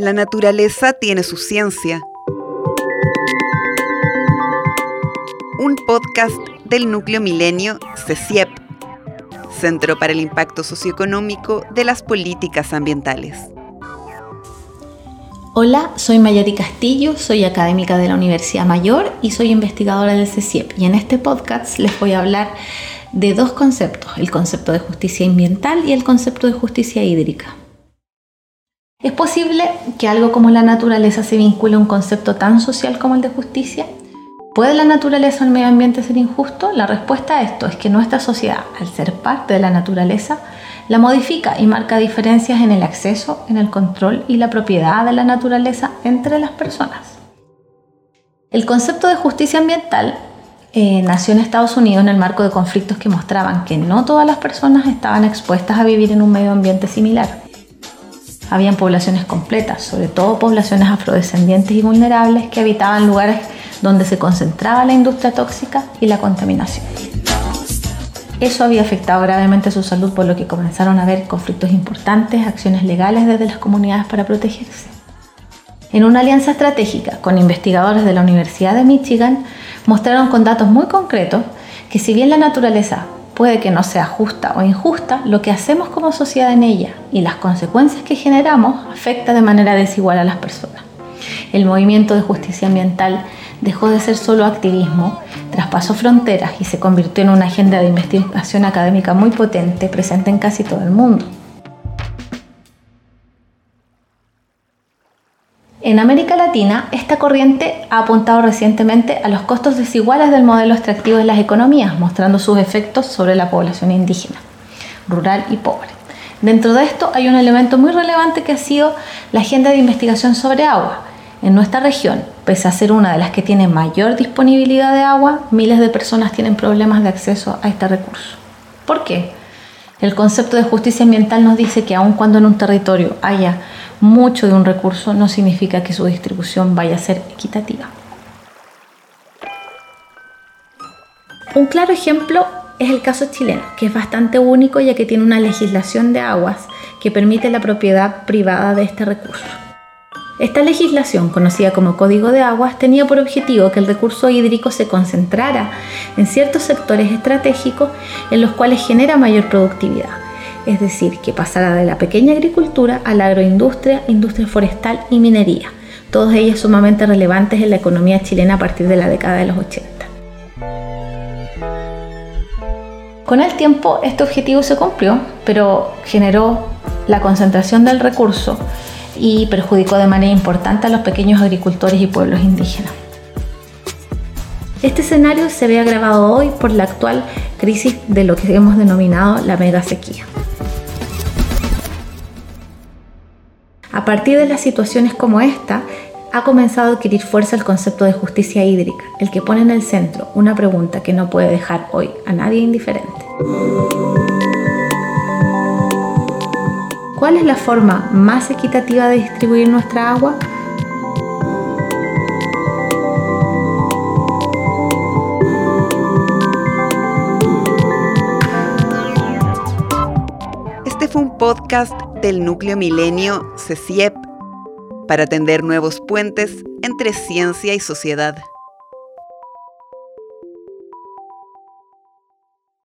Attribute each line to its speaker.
Speaker 1: La naturaleza tiene su ciencia. Un podcast del Núcleo Milenio CECIEP, Centro para el Impacto Socioeconómico de las Políticas Ambientales.
Speaker 2: Hola, soy Mayari Castillo, soy académica de la Universidad Mayor y soy investigadora del CECIEP. Y en este podcast les voy a hablar de dos conceptos, el concepto de justicia ambiental y el concepto de justicia hídrica. ¿Es posible que algo como la naturaleza se vincule a un concepto tan social como el de justicia? ¿Puede la naturaleza o el medio ambiente ser injusto? La respuesta a esto es que nuestra sociedad, al ser parte de la naturaleza, la modifica y marca diferencias en el acceso, en el control y la propiedad de la naturaleza entre las personas. El concepto de justicia ambiental eh, nació en Estados Unidos en el marco de conflictos que mostraban que no todas las personas estaban expuestas a vivir en un medio ambiente similar habían poblaciones completas, sobre todo poblaciones afrodescendientes y vulnerables que habitaban lugares donde se concentraba la industria tóxica y la contaminación. Eso había afectado gravemente su salud, por lo que comenzaron a haber conflictos importantes, acciones legales desde las comunidades para protegerse. En una alianza estratégica con investigadores de la Universidad de Michigan, mostraron con datos muy concretos que si bien la naturaleza puede que no sea justa o injusta, lo que hacemos como sociedad en ella y las consecuencias que generamos afecta de manera desigual a las personas. El movimiento de justicia ambiental dejó de ser solo activismo, traspasó fronteras y se convirtió en una agenda de investigación académica muy potente presente en casi todo el mundo. En América Latina, esta corriente ha apuntado recientemente a los costos desiguales del modelo extractivo de las economías, mostrando sus efectos sobre la población indígena, rural y pobre. Dentro de esto hay un elemento muy relevante que ha sido la agenda de investigación sobre agua. En nuestra región, pese a ser una de las que tiene mayor disponibilidad de agua, miles de personas tienen problemas de acceso a este recurso. ¿Por qué? El concepto de justicia ambiental nos dice que aun cuando en un territorio haya mucho de un recurso no significa que su distribución vaya a ser equitativa. Un claro ejemplo es el caso chileno, que es bastante único ya que tiene una legislación de aguas que permite la propiedad privada de este recurso. Esta legislación, conocida como Código de Aguas, tenía por objetivo que el recurso hídrico se concentrara en ciertos sectores estratégicos en los cuales genera mayor productividad, es decir, que pasara de la pequeña agricultura a la agroindustria, industria forestal y minería, todas ellas sumamente relevantes en la economía chilena a partir de la década de los 80. Con el tiempo este objetivo se cumplió, pero generó la concentración del recurso y perjudicó de manera importante a los pequeños agricultores y pueblos indígenas. Este escenario se ve agravado hoy por la actual crisis de lo que hemos denominado la mega sequía. A partir de las situaciones como esta, ha comenzado a adquirir fuerza el concepto de justicia hídrica, el que pone en el centro una pregunta que no puede dejar hoy a nadie indiferente. ¿Cuál es la forma más equitativa de distribuir nuestra agua?
Speaker 1: Este fue un podcast del Núcleo Milenio CECIEP para tender nuevos puentes entre ciencia y sociedad.